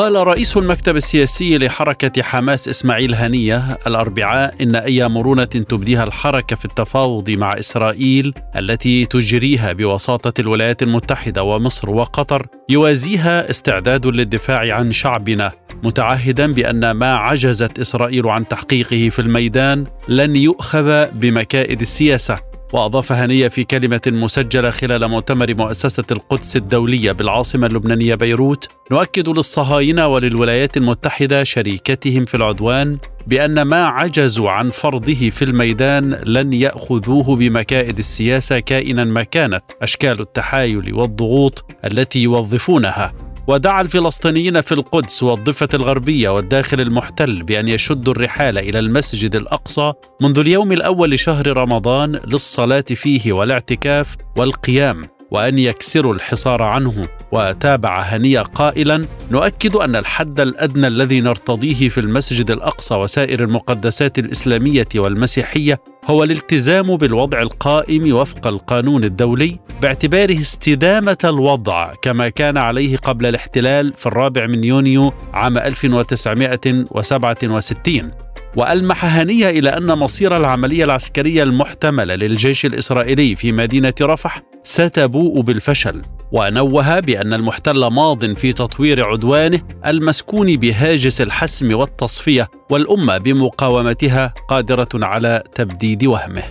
قال رئيس المكتب السياسي لحركة حماس إسماعيل هنية الأربعاء إن أي مرونة تبديها الحركة في التفاوض مع إسرائيل التي تجريها بوساطة الولايات المتحدة ومصر وقطر يوازيها استعداد للدفاع عن شعبنا متعهدا بأن ما عجزت إسرائيل عن تحقيقه في الميدان لن يؤخذ بمكائد السياسة. وأضاف هنية في كلمة مسجلة خلال مؤتمر مؤسسة القدس الدولية بالعاصمة اللبنانية بيروت نؤكد للصهاينة وللولايات المتحدة شريكتهم في العدوان بأن ما عجزوا عن فرضه في الميدان لن يأخذوه بمكائد السياسة كائنا ما كانت أشكال التحايل والضغوط التي يوظفونها. ودعا الفلسطينيين في القدس والضفة الغربية والداخل المحتل بأن يشدوا الرحال إلى المسجد الأقصى منذ اليوم الأول لشهر رمضان للصلاة فيه والاعتكاف والقيام. وأن يكسروا الحصار عنه وتابع هنية قائلا نؤكد أن الحد الأدنى الذي نرتضيه في المسجد الأقصى وسائر المقدسات الإسلامية والمسيحية هو الالتزام بالوضع القائم وفق القانون الدولي باعتباره استدامة الوضع كما كان عليه قبل الاحتلال في الرابع من يونيو عام 1967 وألمح هنية إلى أن مصير العملية العسكرية المحتمله للجيش الإسرائيلي في مدينة رفح ستبوء بالفشل. ونوه بأن المحتل ماض في تطوير عدوانه المسكون بهاجس الحسم والتصفية والأمة بمقاومتها قادرة على تبديد وهمه.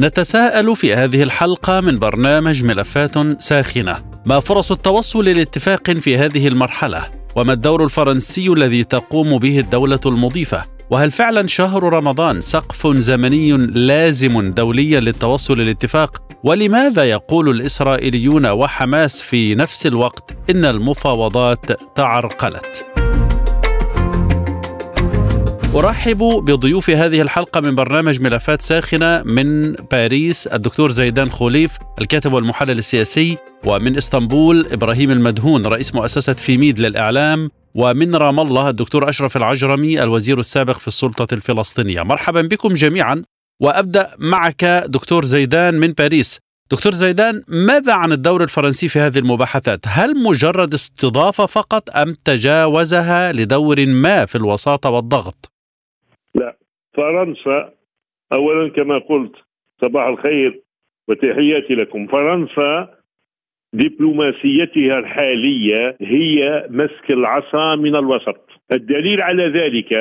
نتساءل في هذه الحلقة من برنامج ملفات ساخنة. ما فرص التوصل لاتفاق في هذه المرحلة؟ وما الدور الفرنسي الذي تقوم به الدولة المضيفة؟ وهل فعلا شهر رمضان سقف زمني لازم دوليا للتوصل للاتفاق؟ ولماذا يقول الإسرائيليون وحماس في نفس الوقت إن المفاوضات تعرقلت؟ أرحب بضيوف هذه الحلقة من برنامج ملفات ساخنة من باريس الدكتور زيدان خوليف الكاتب والمحلل السياسي ومن إسطنبول إبراهيم المدهون رئيس مؤسسة فيميد للإعلام ومن رام الله الدكتور أشرف العجرمي الوزير السابق في السلطة الفلسطينية مرحبا بكم جميعا وأبدأ معك دكتور زيدان من باريس دكتور زيدان ماذا عن الدور الفرنسي في هذه المباحثات؟ هل مجرد استضافة فقط أم تجاوزها لدور ما في الوساطة والضغط؟ لا فرنسا أولا كما قلت صباح الخير وتحياتي لكم فرنسا دبلوماسيتها الحالية هي مسك العصا من الوسط. الدليل على ذلك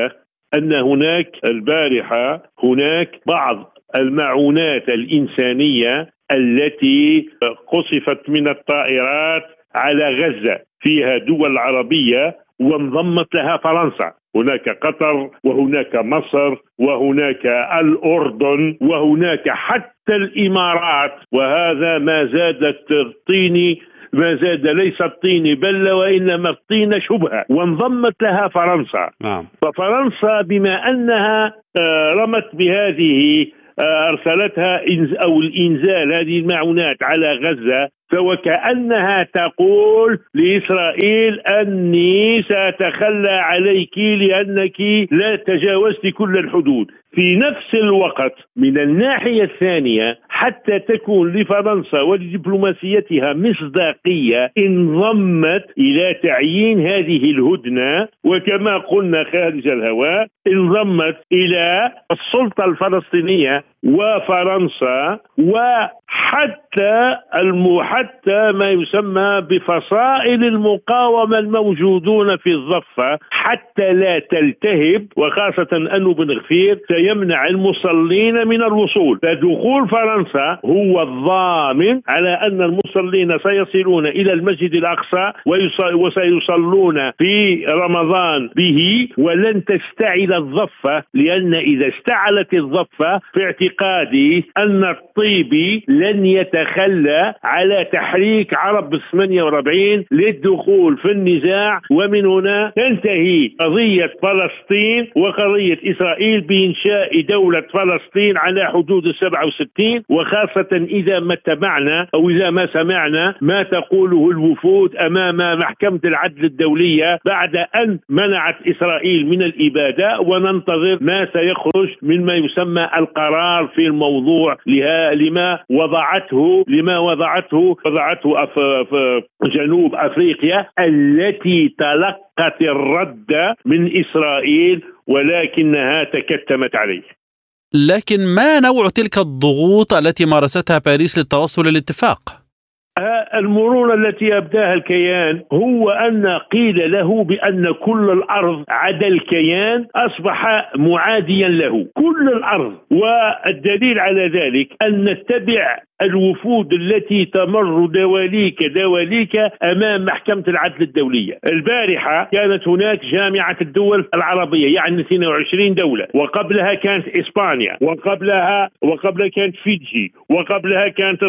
أن هناك البارحة هناك بعض المعونات الإنسانية التي قصفت من الطائرات على غزة. فيها دول عربية وانضمت لها فرنسا. هناك قطر وهناك مصر وهناك الأردن وهناك حتى الإمارات وهذا ما زاد الطين ما زاد ليس الطين بل وإنما الطين شبهة وانضمت لها فرنسا نعم. ففرنسا بما أنها آه، رمت بهذه آه، أرسلتها أو الإنزال هذه المعونات على غزة فوكأنها تقول لإسرائيل أني سأتخلى عليك لأنك لا تجاوزت كل الحدود. في نفس الوقت من الناحية الثانية حتى تكون لفرنسا ولدبلوماسيتها مصداقية انضمت إلى تعيين هذه الهدنة وكما قلنا خارج الهواء انضمت إلى السلطة الفلسطينية وفرنسا وحتى حتى ما يسمى بفصائل المقاومة الموجودون في الضفة حتى لا تلتهب وخاصة أنه بن غفير سيمنع المصلين من الوصول. فدخول فرنسا هو الضامن على أن المصلين سيصلون إلى المسجد الأقصى وسيصلون في رمضان به. ولن تستعل الضفة لأن إذا استعلت الضفة في اعتقادي أن الطيبي لن يتخلى على تحريك عرب 48 للدخول في النزاع ومن هنا تنتهي قضية فلسطين وقضية إسرائيل بإنشاء دولة فلسطين على حدود ال 67 وخاصة إذا ما اتبعنا أو إذا ما سمعنا ما تقوله الوفود أمام محكمة العدل الدولية بعد أن منعت إسرائيل من الإبادة وننتظر ما سيخرج مما يسمى القرار في الموضوع لما وضعته لما وضعته وضعته في جنوب أفريقيا التي تلقت الرد من إسرائيل ولكنها تكتمت عليه لكن ما نوع تلك الضغوط التي مارستها باريس للتوصل للاتفاق؟ المرونة التي أبداها الكيان هو أن قيل له بأن كل الأرض عدا الكيان أصبح معاديا له. كل الأرض. والدليل على ذلك أن نتبع الوفود التي تمر دواليك دواليك أمام محكمة العدل الدولية، البارحة كانت هناك جامعة الدول العربية يعني 22 دولة، وقبلها كانت إسبانيا، وقبلها وقبلها كانت فيجي، وقبلها كانت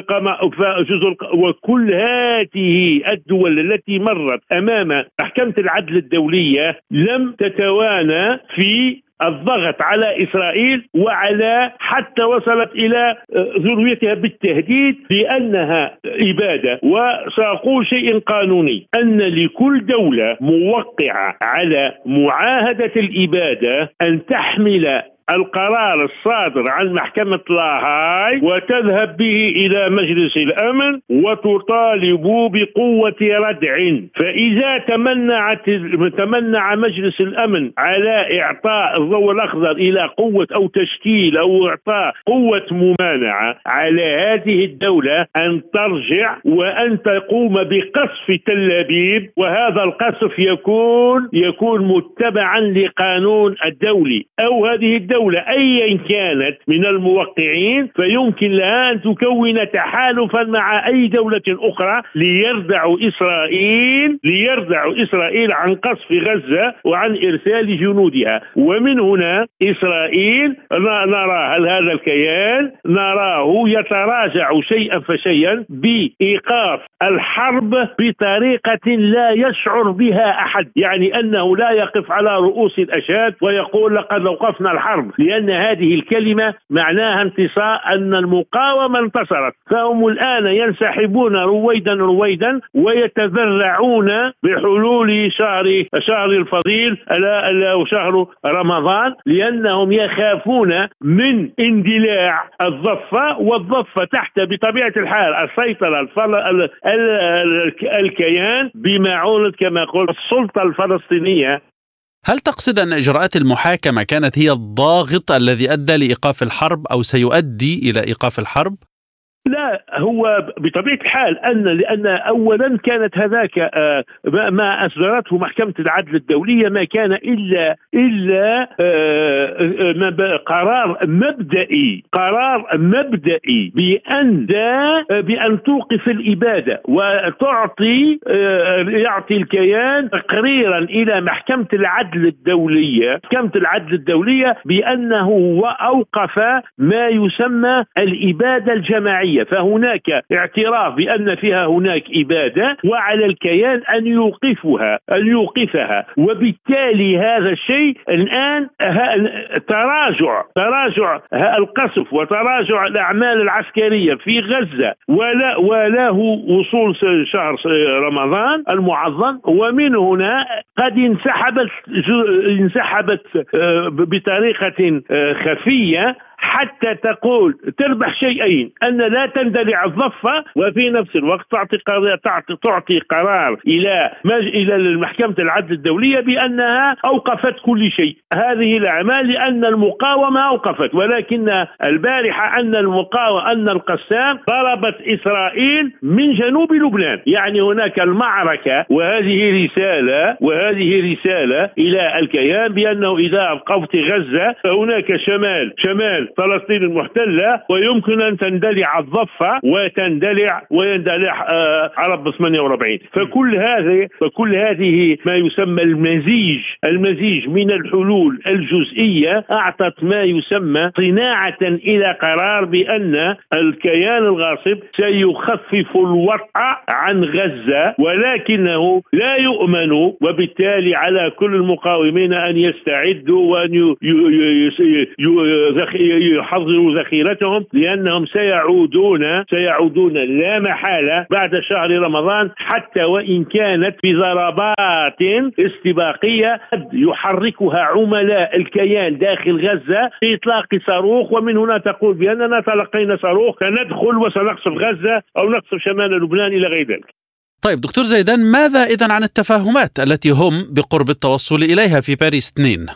جزر وكل هذه الدول التي مرت أمام محكمة العدل الدولية لم تتوانى في الضغط على إسرائيل وعلى حتى وصلت إلى آه، ذروتها بالتهديد بأنها اباده وساقول شيء قانوني. أن لكل دولة موقعة على معاهدة الاباده أن تحمل القرار الصادر عن محكمة لاهاي وتذهب به إلى مجلس الأمن وتطالب بقوة ردع. فإذا تمنعت تمنع مجلس الأمن على إعطاء الضوء الأخضر إلى قوة أو تشكيل أو إعطاء قوة ممانعة على هذه الدولة أن ترجع وأن تقوم بقصف تل أبيب. وهذا القصف يكون يكون متبعا لقانون الدولي أو هذه الدولة دولة أيا كانت من الموقعين فيمكن لها أن تكون تحالفا مع أي دولة أخرى ليردعوا إسرائيل ليردعوا إسرائيل عن قصف غزة وعن إرسال جنودها. ومن هنا إسرائيل نرى هل هذا الكيان؟ نراه يتراجع شيئا فشيئا بإيقاف الحرب بطريقة لا يشعر بها أحد يعني أنه لا يقف على رؤوس الأشهاد ويقول لقد أوقفنا الحرب. لأن هذه الكلمة معناها انتصار أن المقاومة انتصرت. فهم الآن ينسحبون رويدا رويدا ويتذرعون بحلول شهر شهر الفضيل ألا ألا شهر رمضان لأنهم يخافون من اندلاع الضفة والضفة تحت بطبيعة الحال السيطرة الكيان بمعونة كما قلت السلطة الفلسطينية هل تقصد أن إجراءات المحاكمة كانت هي الضاغط الذي أدى لإيقاف الحرب أو سيؤدي إلى إيقاف الحرب؟ هو بطبيعة الحال ان لأن اولا كانت هذاك آه، ما أصدرته محكمة العدل الدولية ما كان الا إلا آه، آه، قرار مبدئي قرار مبدئي بأن بأن توقف الإبادة وتعطي يعطي الكيان تقريرا إلى محكمة العدل الدولية محكمة العدل الدولية بأنه أوقف ما يسمى الإبادة الجماعية. فهناك اعتراف بأن فيها هناك إبادة وعلى الكيان أن يوقفها أن يوقفها. وبالتالي هذا الشيء الآن تراجع تراجع القصف وتراجع الأعمال العسكرية في غزة. ولا وله وصول شهر رمضان المعظم. ومن هنا قد انسحبت انسحبت آه، بطريقة آه، خفية حتى تقول تربح شيئين أن لا تندلع الضفه وفي نفس الوقت تعطي تعطي تعطي قرار إلى إلى محكمة العدل الدولية بأنها أوقفت كل شيء. هذه الأعمال لأن المقاومة أوقفت ولكن البارحة أن المقاومه أن القسام ضربت إسرائيل من جنوب لبنان. يعني هناك المعركة وهذه رساله وهذه رسالة إلى الكيان بأنه إذا اوقفت غزة فهناك شمال شمال فلسطين المحتله ويمكن ان تندلع الضفه وتندلع ويندلع آه عرب 48 فكل هذه فكل هذه ما يسمى المزيج المزيج من الحلول الجزئيه اعطت ما يسمى صناعه إلى قرار بان الكيان الغاصب سيخفف الوطأ عن غزه ولكنه لا يؤمن وبالتالي على كل المقاومين ان يستعدوا وان يحضروا ذخيرتهم لأنهم سيعودون سيعودون لا محالة بعد شهر رمضان حتى وإن كانت بضربات استباقية قد يحركها عملاء الكيان داخل غزة باطلاق صاروخ ومن هنا تقول بأننا تلقينا صاروخ سندخل وسنقصف غزة أو نقصف شمال لبنان إلى غير ذلك. طيب دكتور زيدان ماذا اذا عن التفاهمات التي هم بقرب التوصل إليها في باريس 2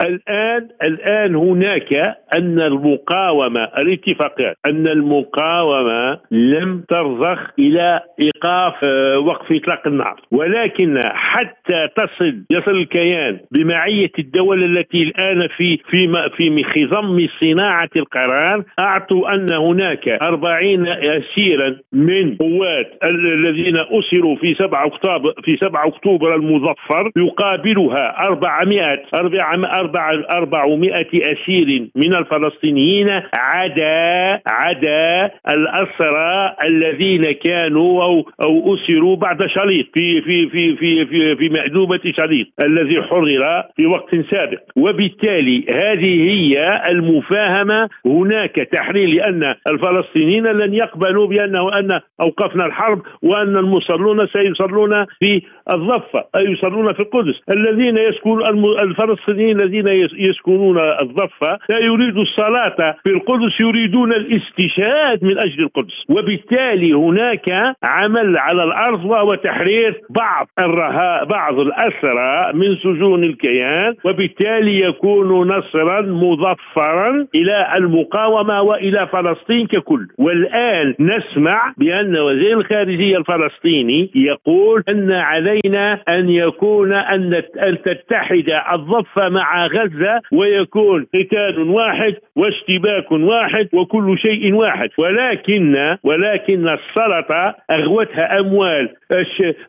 الآن الآن هناك أن المقاومة الاتفاقات أن المقاومة لم ترضخ إلى إيقاف آه، وقف إطلاق النار. ولكن حتى تصل يصل الكيان بمعية الدول التي الآن في في في خضم صناعة القرار أعطوا أن هناك 40 اسيرا من قوات الذين أسروا في 7 اكتوبر في 7 أكتوبر المظفر يقابلها 400 400 400 أسير من الفلسطينيين عدا عدا الأسرى الذين كانوا أو أو أسروا بعد شليط في في في في في, في مأدوبة شليط الذي حرر في وقت سابق. وبالتالي هذه هي المفاهمة. هناك تحرير لأن الفلسطينيين لن يقبلوا بأنه أن أوقفنا الحرب وأن المصلون سيصلون في الضفة أي يصلون في القدس. الذين يسكن الفلسطينيين الذين الذين يسكنون الضفة لا يريدوا الصلاة في القدس يريدون الاستشهاد من أجل القدس. وبالتالي هناك عمل على الأرض وهو تحرير بعض الرهاء بعض الأسرى من سجون الكيان وبالتالي يكون نصرا مظفرا إلى المقاومة وإلى فلسطين ككل. والآن نسمع بأن وزير الخارجية الفلسطيني يقول أن علينا أن يكون أن تتحد الضفة مع غزة ويكون قتال واحد واشتباك واحد وكل شيء واحد. ولكن ولكن السلطة أغوتها أموال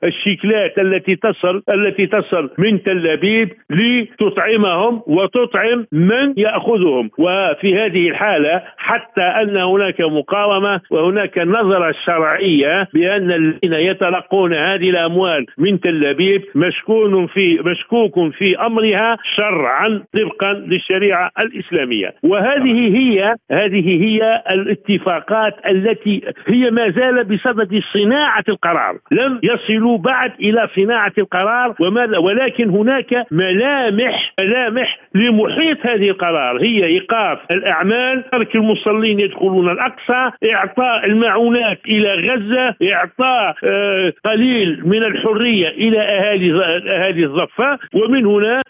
الشيكلات التي تصل التي تصل من تل أبيب لتطعمهم وتطعم من يأخذهم. وفي هذه الحالة حتى أن هناك مقاومة وهناك نظرة شرعية بأن الذين يتلقون هذه الأموال من تل أبيب مشكون في مشكوك في أمرها شرعا طبقا للشريعة الإسلامية. وهذه هي هذه هي الاتفاقات التي هي ما زال بصدد صناعة القرار. لم يصلوا بعد إلى صناعة القرار وماذا؟ ولكن هناك ملامح ملامح لمحيط هذه القرار. هي إيقاف الأعمال ترك المصلين يدخلون الأقصى إعطاء المعونات إلى غزة إعطاء آه، قليل من الحرية إلى أهالي أهالي الضفه ومن هنا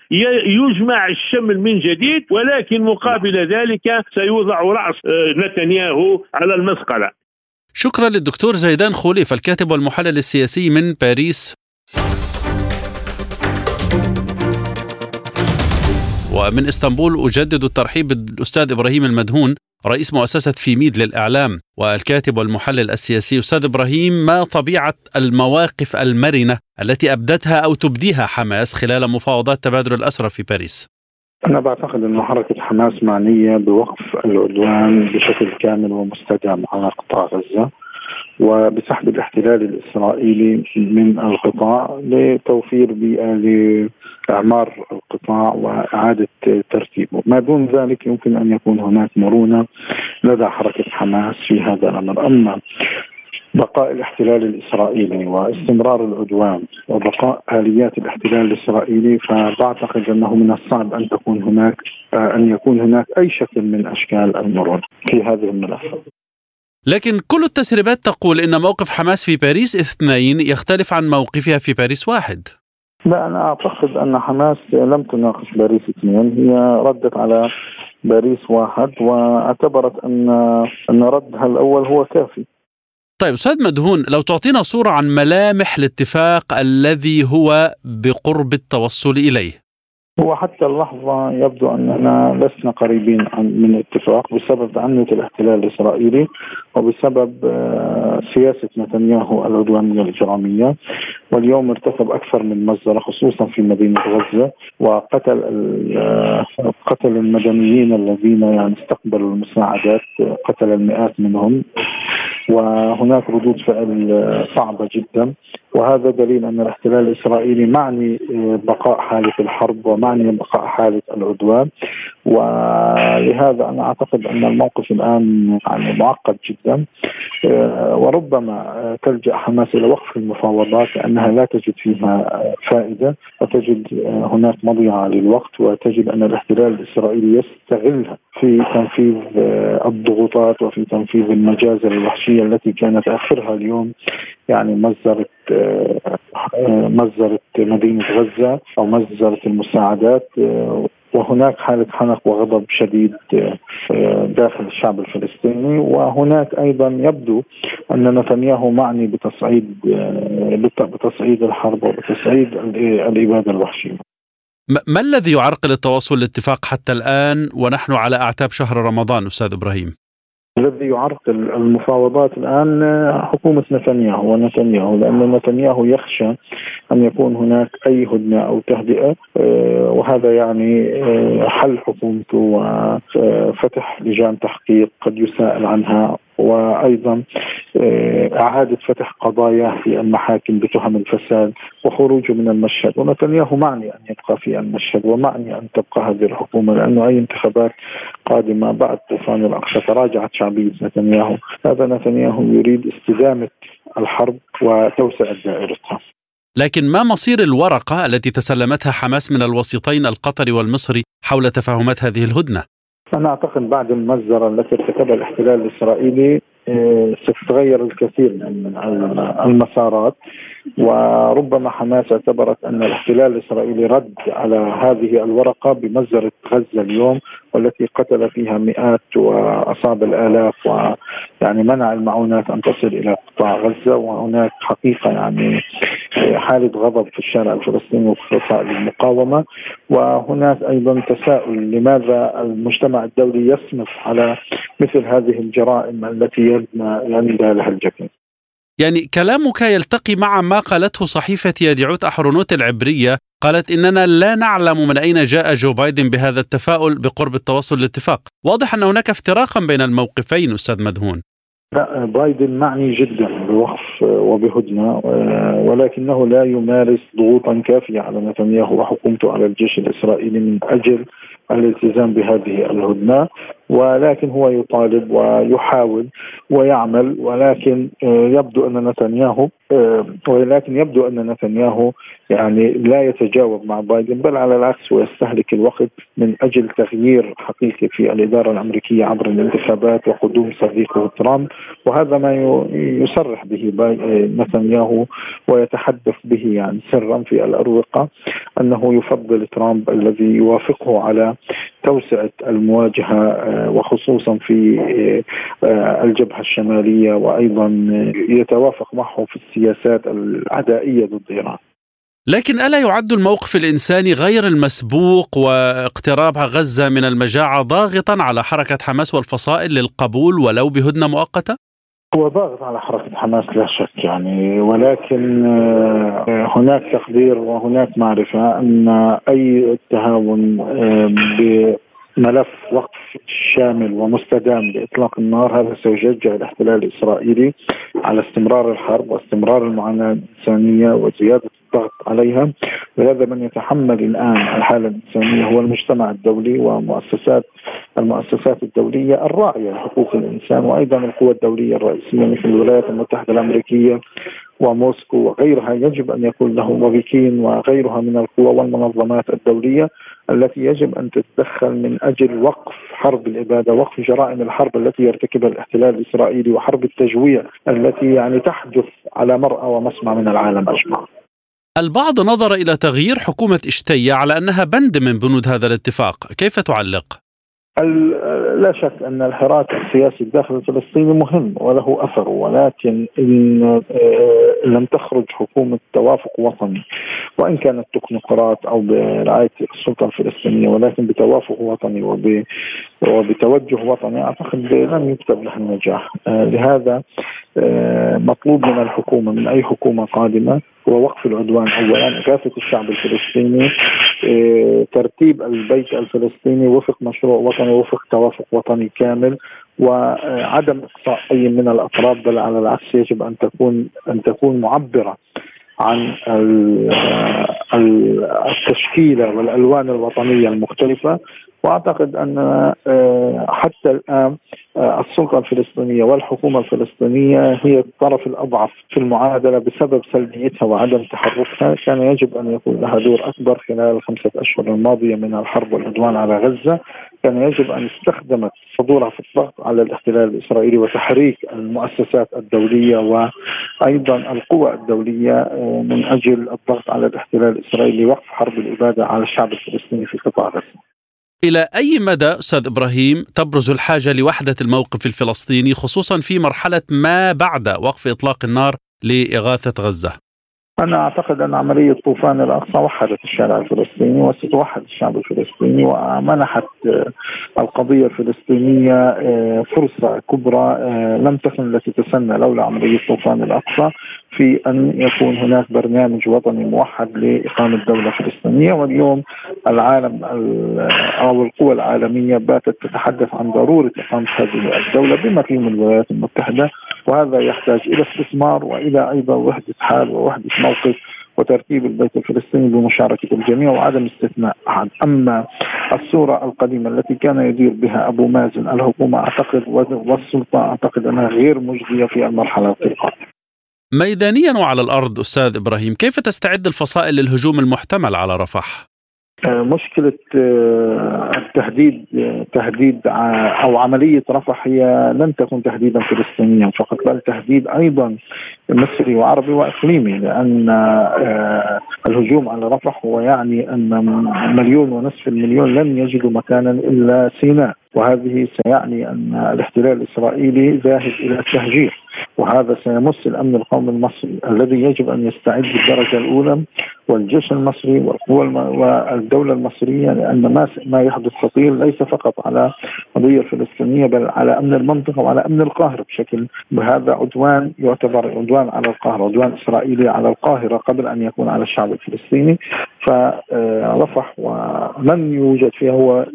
يجمع الشمل من جديد ولكن مقابل ذلك سيوضع رأس آه، نتنياهو على المسقلة. شكرا للدكتور زيدان خوليف الكاتب والمحلل السياسي من باريس. ومن إسطنبول أجدد الترحيب بالأستاذ إبراهيم المدهون رئيس مؤسسة فيميد للإعلام والكاتب والمحلل السياسي. أستاذ إبراهيم ما طبيعة المواقف المرنة التي أبدتها أو تبديها حماس خلال مفاوضات تبادل الأسرى في باريس؟ أنا بعتقد أن حركة حماس معنية بوقف العدوان بشكل كامل ومستدام على قطاع غزة. وبسحب الاحتلال الإسرائيلي من القطاع لتوفير بيئة لإعمار القطاع وإعادة ترتيبه ما دون ذلك يمكن أن يكون هناك مرونة لدى حركة حماس في هذا الأمر أما بقاء الاحتلال الإسرائيلي واستمرار العدوان وبقاء آليات الاحتلال الإسرائيلي فبعتقد أنه من الصعب أن تكون هناك أن يكون هناك أي شكل من أشكال المرونة في هذه الملفات. لكن كل التسريبات تقول إن موقف حماس في باريس اثنين يختلف عن موقفها في باريس واحد. لا أنا أعتقد أن حماس لم تناقش باريس اثنين هي ردت على باريس واحد واعتبرت ان أن ردها الأول هو كافي. طيب أستاذ مدهون لو تعطينا صورة عن ملامح الاتفاق الذي هو بقرب التوصل إليه هو حتى اللحظة يبدو أننا لسنا قريبين من اتفاق بسبب تعنت الاحتلال الإسرائيلي وبسبب آه، سياسة نتنياهو العدوانية الإجرامية. واليوم ارتكب أكثر من مجزرة خصوصا في مدينة غزة وقتل آه، قتل المدنيين الذين يعني استقبلوا المساعدات قتل المئات منهم. وهناك ردود فعل آه، صعبة جدا. وهذا دليل أن الاحتلال الإسرائيلي معني آه، بقاء حاله الحرب ومعني بقاء حاله العدوان. ولهذا أنا أعتقد أن الموقف الآن يعني معقد جدا. آه، وربما تلجأ حماس إلى وقف المفاوضات لأنها لا تجد فيها فائدة وتجد هناك مضيعة للوقت وتجد أن الاحتلال الإسرائيلي يستغلها في تنفيذ الضغوطات وفي تنفيذ المجازر الوحشية التي كانت آخرها اليوم يعني مجزره مجزره مدينة غزة أو مجزره المساعدات وهناك حالة حنق وغضب شديد داخل الشعب الفلسطيني. وهناك أيضا يبدو أن نتنياهو معني بتصعيد بتصعيد الحرب وبتصعيد الإبادة الوحشية. ما الذي يعرقل التواصل الاتفاق حتى الآن؟ ونحن على أعتاب شهر رمضان أستاذ إبراهيم؟ الذي يعرقل المفاوضات الآن حكومة نتنياهو ونتنياهو لأن نتنياهو يخشى أن يكون هناك أي هدنة أو تهدئة آه، وهذا يعني آه، حل حكومته وفتح لجان تحقيق قد يساءل عنها وأيضا آه، إعادة فتح قضايا في المحاكم بتهم الفساد وخروجه من المشهد. ونتنياهو معني أن يبقى في المشهد ومعني أن تبقى هذه الحكومة لأنه أي انتخابات قادمة بعد طوفان الأقصى تراجعت شعبية نتنياهو. هذا نتنياهو يريد استدامة الحرب وتوسعه دائرتها لكن ما مصير الورقة التي تسلمتها حماس من الوسيطين القطري والمصري حول تفاهمات هذه الهدنة؟ أنا أعتقد بعد المجزرة التي ارتكبها الاحتلال الإسرائيلي آه، ستتغير الكثير من المسارات. وربما حماس اعتبرت أن الاحتلال الاسرائيلي رد على هذه الورقة بمجزره غزة اليوم والتي قتل فيها مئات وأصاب الآلاف ويعني منع المعونات أن تصل إلى قطاع غزة وهناك حقيقة يعني حالة غضب في الشارع الفلسطيني وفي وسائل المقاومة وهناك أيضا تساؤل لماذا المجتمع الدولي يصمت على مثل هذه الجرائم التي يندى لها الجبين. يعني كلامك يلتقي مع ما قالته صحيفة يديعوت أحرونوت العبرية قالت إننا لا نعلم من أين جاء جو بايدن بهذا التفاؤل بقرب التوصل لاتفاق واضح أن هناك افتراقا بين الموقفين أستاذ مدهون. لا بايدن معني جدا بوقف وبهدنة ولكنه لا يمارس ضغوطا كافية على نتنياهو وحكومته على الجيش الإسرائيلي من أجل الالتزام بهذه الهدنة. ولكن هو يطالب ويحاول ويعمل ولكن آه، يبدو أن نتنياهو آه، ولكن يبدو أن نتنياهو يعني لا يتجاوب مع بايدن بل على العكس ويستهلك الوقت من أجل تغيير حقيقي في الإدارة الأمريكية عبر الانتخابات وقدوم صديقه ترامب. وهذا ما يصرح به آه، نتنياهو ويتحدث به يعني سرا في الأروقة أنه يفضل ترامب الذي يوافقه على توسعة المواجهة آه، وخصوصا في آه، الجبهة الشمالية وأيضا يتوافق معه في السياسات العدائيه ضد إيران. لكن ألا يعد الموقف الإنساني غير المسبوق واقتراب غزة من المجاعة ضاغطا على حركة حماس والفصائل للقبول ولو بهدنة مؤقتة؟ هو ضاغط على حركة حماس لا شك يعني. ولكن آه، هناك تقدير وهناك معرفة أن أي تهاون بملف وقف شامل ومستدام لإطلاق النار هذا سيشجع الاحتلال الإسرائيلي على استمرار الحرب واستمرار المعاناة الإنسانية وزيادة الضغط عليها. ولهذا من يتحمل الآن الحالة الإنسانية هو المجتمع الدولي ومؤسسات المؤسسات الدولية الراعية لحقوق الإنسان وأيضا القوى الدولية الرئيسية مثل الولايات المتحدة الأمريكية وموسكو وغيرها. يجب أن يكون له وبكين وغيرها من القوى والمنظمات الدولية التي يجب أن تتدخل من أجل وقف حرب الاباده، وقف جرائم الحرب التي يرتكبها الاحتلال الإسرائيلي وحرب التجويع التي يعني تحدث على مرأى ومسمع من العالم. اجمع. البعض نظر إلى تغيير حكومة اشتيا على أنها بند من بنود هذا الاتفاق، كيف تعلق؟ لا شك أن الحراك السياسي الداخل الفلسطيني مهم وله أثر ولكن إن آه، لم تخرج حكومة توافق وطني وإن كانت تكنوقراط أو برعاية السلطة الفلسطينية ولكن بتوافق وطني وبتوجه وطني أعتقد لن يكتب له النجاح. آه، لهذا آه، مطلوب من الحكومة من أي حكومة قادمة هو وقف العدوان اولا. اغاثه الشعب الفلسطيني آه، ترتيب البيت الفلسطيني وفق مشروع وطني وفق توافق وطني كامل وعدم إقصاء أي من الأطراف بل على العكس يجب أن تكون أن تكون معبرة. عن التشكيلة والألوان الوطنية المختلفة. وأعتقد أن آه، حتى الآن آه، السلطة الفلسطينية والحكومة الفلسطينية هي الطرف الأضعف في المعادلة بسبب سلبيتها وعدم تحركها، كان يجب أن يكون لها دور أكبر خلال الخمسة أشهر الماضية من الحرب والعدوان على غزة، كان يجب أن استخدمت حضورها في الضغط على الاحتلال الإسرائيلي وتحريك المؤسسات الدولية وأيضا القوى الدولية آه، من أجل الضغط على الاحتلال الإسرائيلي لوقف حرب الإبادة على الشعب الفلسطيني في قطاع غزة. إلى أي مدى أستاذ إبراهيم تبرز الحاجة لوحدة الموقف الفلسطيني خصوصا في مرحلة ما بعد وقف إطلاق النار لإغاثة غزة؟ أنا أعتقد أن عملية طوفان الأقصى وحدت الشارع الفلسطيني وستوحد الشعب الفلسطيني ومنحت القضية الفلسطينية آه، فرصة كبرى آه، لم تكن التي تسنى لولا عملية طوفان الأقصى في أن يكون هناك برنامج وطني موحد لإقامة دولة فلسطينية. واليوم العالم أو القوى العالمية باتت تتحدث عن ضرورة إقامة هذه الدولة بما فيهم الولايات المتحدة. وهذا يحتاج إلى استثمار وإلى أيضا وحدة حال ووحدة موقف وترتيب البيت الفلسطيني بمشاركة الجميع وعدم استثناء أحد أما الصورة القديمة التي كان يدير بها أبو مازن الحكومة أعتقد والسلطة أعتقد أنها غير مجدية في المرحلة القادمة ميدانيا وعلى الأرض أستاذ إبراهيم كيف تستعد الفصائل للهجوم المحتمل على رفح؟ آه، مشكلة آه، التهديد آه، تهديد أو عملية رفح هي لن تكون تهديدا فلسطينيا فقط بل تهديد أيضا مصري وعربي وإقليمي لأن الهجوم على رفح هو يعني أن مليون ونصف المليون لن يجدوا مكانا إلا سيناء وهذه سيعني أن الاحتلال الإسرائيلي ذاهب إلى التهجير. وهذا سيمس الأمن القومي المصري الذي يجب أن يستعد بالدرجة الأولى والجيش المصري والقوى والدولة المصرية لأن ما ما يحدث خطير ليس فقط على القضية الفلسطينيه بل على أمن المنطقة وعلى أمن القاهرة بشكل بهذا عدوان يعتبر عدوان على القاهرة عدوان إسرائيلي على القاهرة قبل أن يكون على الشعب الفلسطيني. فرفح ومن يوجد فيها هو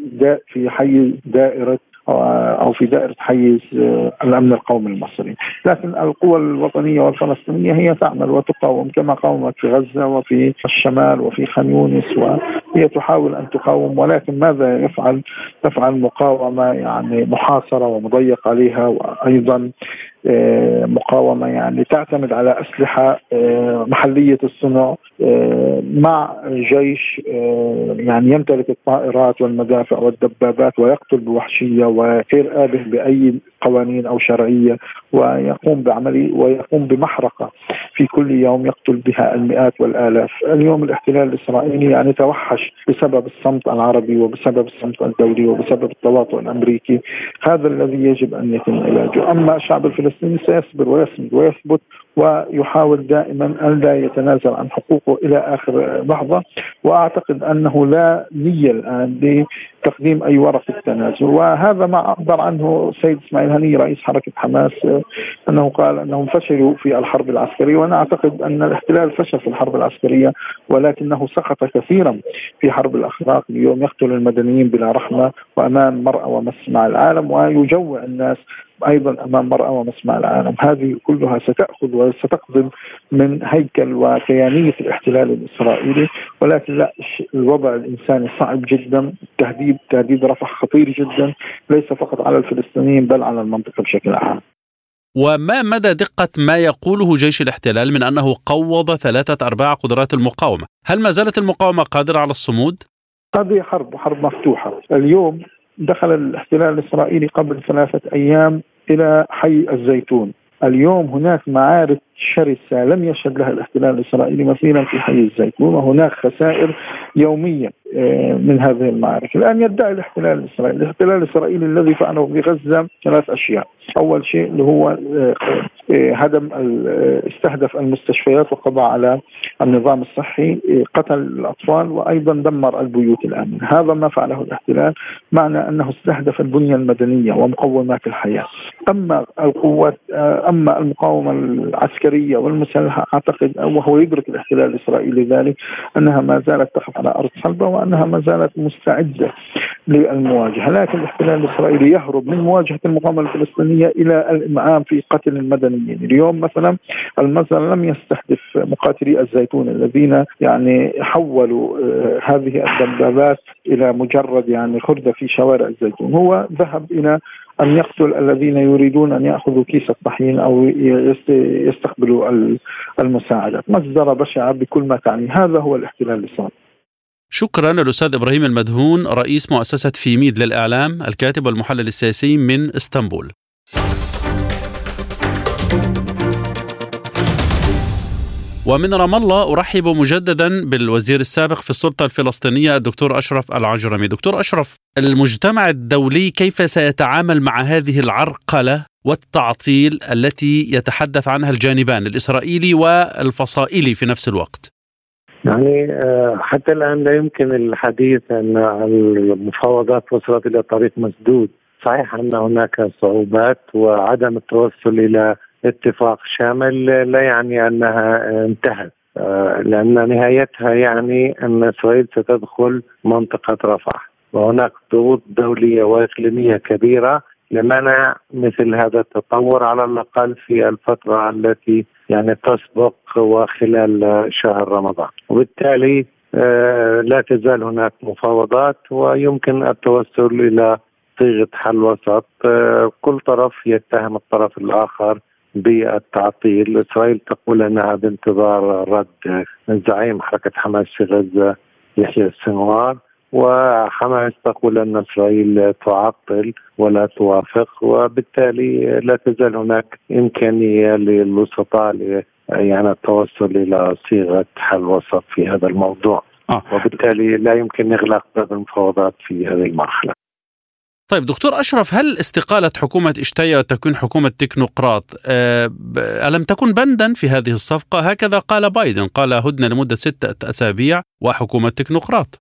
في حي دائرة أو في دائرة حيز آه، الأمن القومي المصري، لكن القوى الوطنية والفلسطينية هي تعمل وتقاوم كما قاومت في غزة وفي الشمال وفي خان يونس وهي تحاول أن تقاوم ولكن ماذا يفعل؟ تفعل مقاومة يعني محاصرة ومضيق عليها وأيضا آه، مقاومة يعني تعتمد على أسلحة آه، محلية الصنع آه، مع جيش يعني يمتلك الطائرات والمدافع والدبابات ويقتل بوحشية وغير آبه بأي قوانين أو شرعية ويقوم بعملي ويقوم بمحرقة في كل يوم يقتل بها المئات والآلاف. اليوم الاحتلال الإسرائيلي يعني توحش بسبب الصمت العربي وبسبب الصمت الدولي وبسبب التواطؤ الأمريكي. هذا الذي يجب أن يتم علاجه. أما الشعب الفلسطيني الفلسطيني سيصبر ويصمد ويثبت ويحاول دائما أن لا يتنازل عن حقوقه إلى آخر لحظة. وأعتقد أنه لا نية الآن لتقديم أي ورقه تنازل وهذا ما عبر عنه السيد إسماعيل هني رئيس حركة حماس أنه قال أنهم فشلوا في الحرب العسكرية وأنا أعتقد أن الاحتلال فشل في الحرب العسكرية ولكنه سقط كثيرا في حرب الأخلاق اليوم يقتل المدنيين بلا رحمة وأمام مرأى ومسمع العالم ويجوع الناس أيضا أمام مرأى ومسمع العالم. هذه كلها ستأخذ وستقدم من هيكل وكيانية الاحتلال الإسرائيلي ولكن لا الوضع الإنساني صعب جدا. تهديد تهديد رفح خطير جدا. ليس فقط على الفلسطينيين بل على المنطقة بشكل عام. وما مدى دقة ما يقوله جيش الاحتلال من أنه قوض ثلاثة أرباع قدرات المقاومة؟ هل ما زالت المقاومة قادرة على الصمود؟ هذه حرب حرب مفتوحة. اليوم دخل الاحتلال الإسرائيلي قبل ثلاثة أيام إلى حي الزيتون. اليوم هناك معارك شرسة لم يشهد لها الاحتلال الإسرائيلي مثيلا في حي الزيتون وهناك خسائر يومية آه، من هذه المعارك. الآن يدعي الاحتلال الإسرائيلي. الاحتلال الإسرائيلي الذي فعله في غزة ثلاث أشياء. أول شيء اللي هو آه، آه، هدم استهدف المستشفيات وقضى على النظام الصحي قتل الأطفال وأيضا دمر البيوت الآمنة. هذا ما فعله الاحتلال معنى أنه استهدف البنية المدنية ومقومات الحياة. أما القوات أما المقاومة العسكرية والمسلحة. أعتقد وهو يدرك الاحتلال الإسرائيلي ذلك أنها ما زالت تقف على أرض صلبة وأنها ما زالت مستعدة للمواجهة. لكن الاحتلال الإسرائيلي يهرب من مواجهة المقاومة الفلسطينية إلى الإمعان في قتل المدنيين. اليوم مثلا المصدر لم يستهدف مقاتلي الزيتون الذين يعني حولوا آه، هذه الدبابات إلى مجرد يعني خردة في شوارع الزيتون. هو ذهب إلى أن يقتل الذين يريدون أن يأخذوا كيس الطحين أو يستقبلوا المساعدات. مصدر بشعة بكل ما تعني. هذا هو الاحتلال الإسرائيلي شكرا للاستاذ إبراهيم المدهون رئيس مؤسسة فيميد للإعلام الكاتب والمحلل السياسي من إسطنبول. ومن رام الله أرحب مجددا بالوزير السابق في السلطة الفلسطينية الدكتور أشرف العجرمي، دكتور أشرف المجتمع الدولي كيف سيتعامل مع هذه العرقلة والتعطيل التي يتحدث عنها الجانبان الإسرائيلي والفصائلي في نفس الوقت؟ يعني آه، حتى الآن لا يمكن الحديث أن المفاوضات وصلت إلى طريق مسدود صحيح أن هناك صعوبات وعدم التوصل إلى اتفاق شامل لا يعني أنها انتهت. آه، لأن نهايتها يعني أن اسرائيل ستدخل منطقة رفح. وهناك ضغوط دولية وإقليمية كبيرة لمنع مثل هذا التطور على الأقل في الفترة التي يعني تسبق وخلال شهر رمضان. وبالتالي آه، لا تزال هناك مفاوضات ويمكن التوصل إلى صيغه حل وسط. آه، كل طرف يتهم الطرف الآخر بالتعطيل. إسرائيل تقول أنها بانتظار رد زعيم حركة حماس في غزة يحيى السنوار وحماس تقول أن إسرائيل تعطل ولا توافق وبالتالي لا تزال هناك إمكانية للوسطاء يعني التوصل إلى صيغة حل وسط في هذا الموضوع. آه. وبالتالي لا يمكن إغلاق باب المفاوضات في هذه المرحلة. طيب دكتور أشرف هل استقالة حكومة إشتايا وتكوين حكومة تكنوقراط؟ آه، ألم تكن بندا في هذه الصفقة؟ هكذا قال بايدن قال هدنة لمدة ستة أسابيع وحكومة تكنوقراط.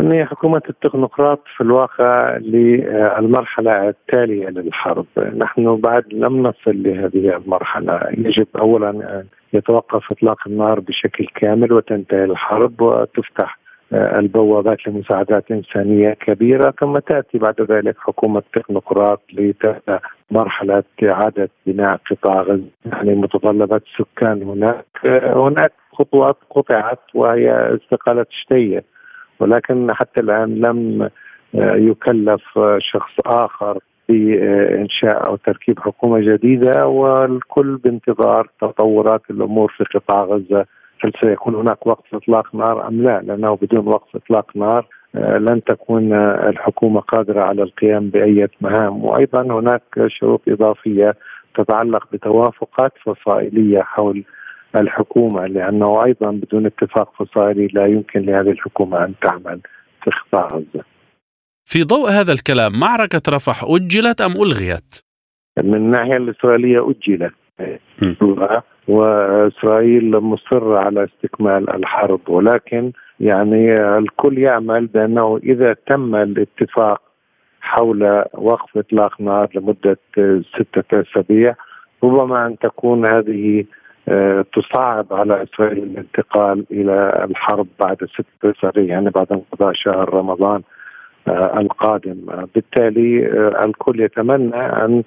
هي حكومة التكنوقراط في الواقع للمرحلة التالية للحرب. نحن بعد لم نصل لهذه المرحلة. يجب أولا أن يتوقف إطلاق النار بشكل كامل وتنتهي الحرب وتفتح البوابات لمساعدات إنسانية كبيرة ثم تأتي بعد ذلك حكومة تكنوقراط لتبدأ مرحلة إعادة بناء قطاع غزة. يعني متطلبات السكان هناك هناك خطوات قطعت وهي استقالة شتية ولكن حتى الآن لم يكلف شخص آخر بإنشاء أو تركيب حكومة جديدة والكل بانتظار تطورات الأمور في قطاع غزة. هل سيكون هناك وقف إطلاق نار أم لا؟ لأنه بدون وقف إطلاق نار آه، لن تكون الحكومة قادرة على القيام بأي مهام وأيضا هناك شروط إضافية تتعلق بتوافقات فصائلية حول الحكومة لأنه أيضا بدون اتفاق فصائلي لا يمكن لهذه الحكومة أن تعمل في قطاع غزة. في ضوء هذا الكلام معركة رفح أجلت أم ألغيت؟ من الناحية الإسرائيلية أجلت وإسرائيل مصره على استكمال الحرب ولكن يعني الكل يعمل بأنه إذا تم الاتفاق حول وقف إطلاق نار لمدة ستة أسابيع ربما أن تكون هذه آه، تصعب على إسرائيل الانتقال إلى الحرب بعد ستة أسابيع يعني بعد انقضاء شهر رمضان آه، القادم. بالتالي آه، الكل يتمنى أن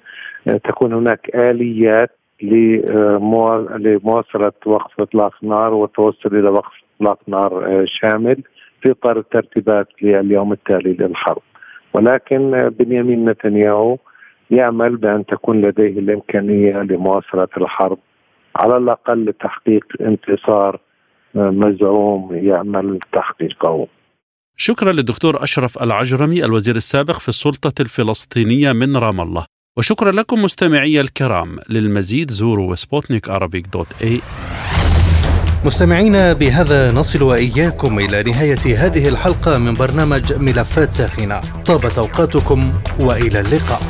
تكون هناك آليات لمواصلة وقف إطلاق نار والتوصل إلى وقف إطلاق نار آه، شامل في إطار الترتيبات لليوم التالي للحرب. ولكن بنيامين نتنياهو يعمل بأن تكون لديه الإمكانية لمواصلة الحرب على الأقل لتحقيق انتصار آه، مزعوم يعمل تحقيقه. شكرا للدكتور أشرف العجرمي الوزير السابق في السلطة الفلسطينية من رام الله. وشكرا لكم مستمعي الكرام. للمزيد زوروا سبوتنيك دوت اي مستمعينا بهذا نصل وإياكم إلى نهاية هذه الحلقة من برنامج ملفات ساخنة. طابت أوقاتكم وإلى اللقاء.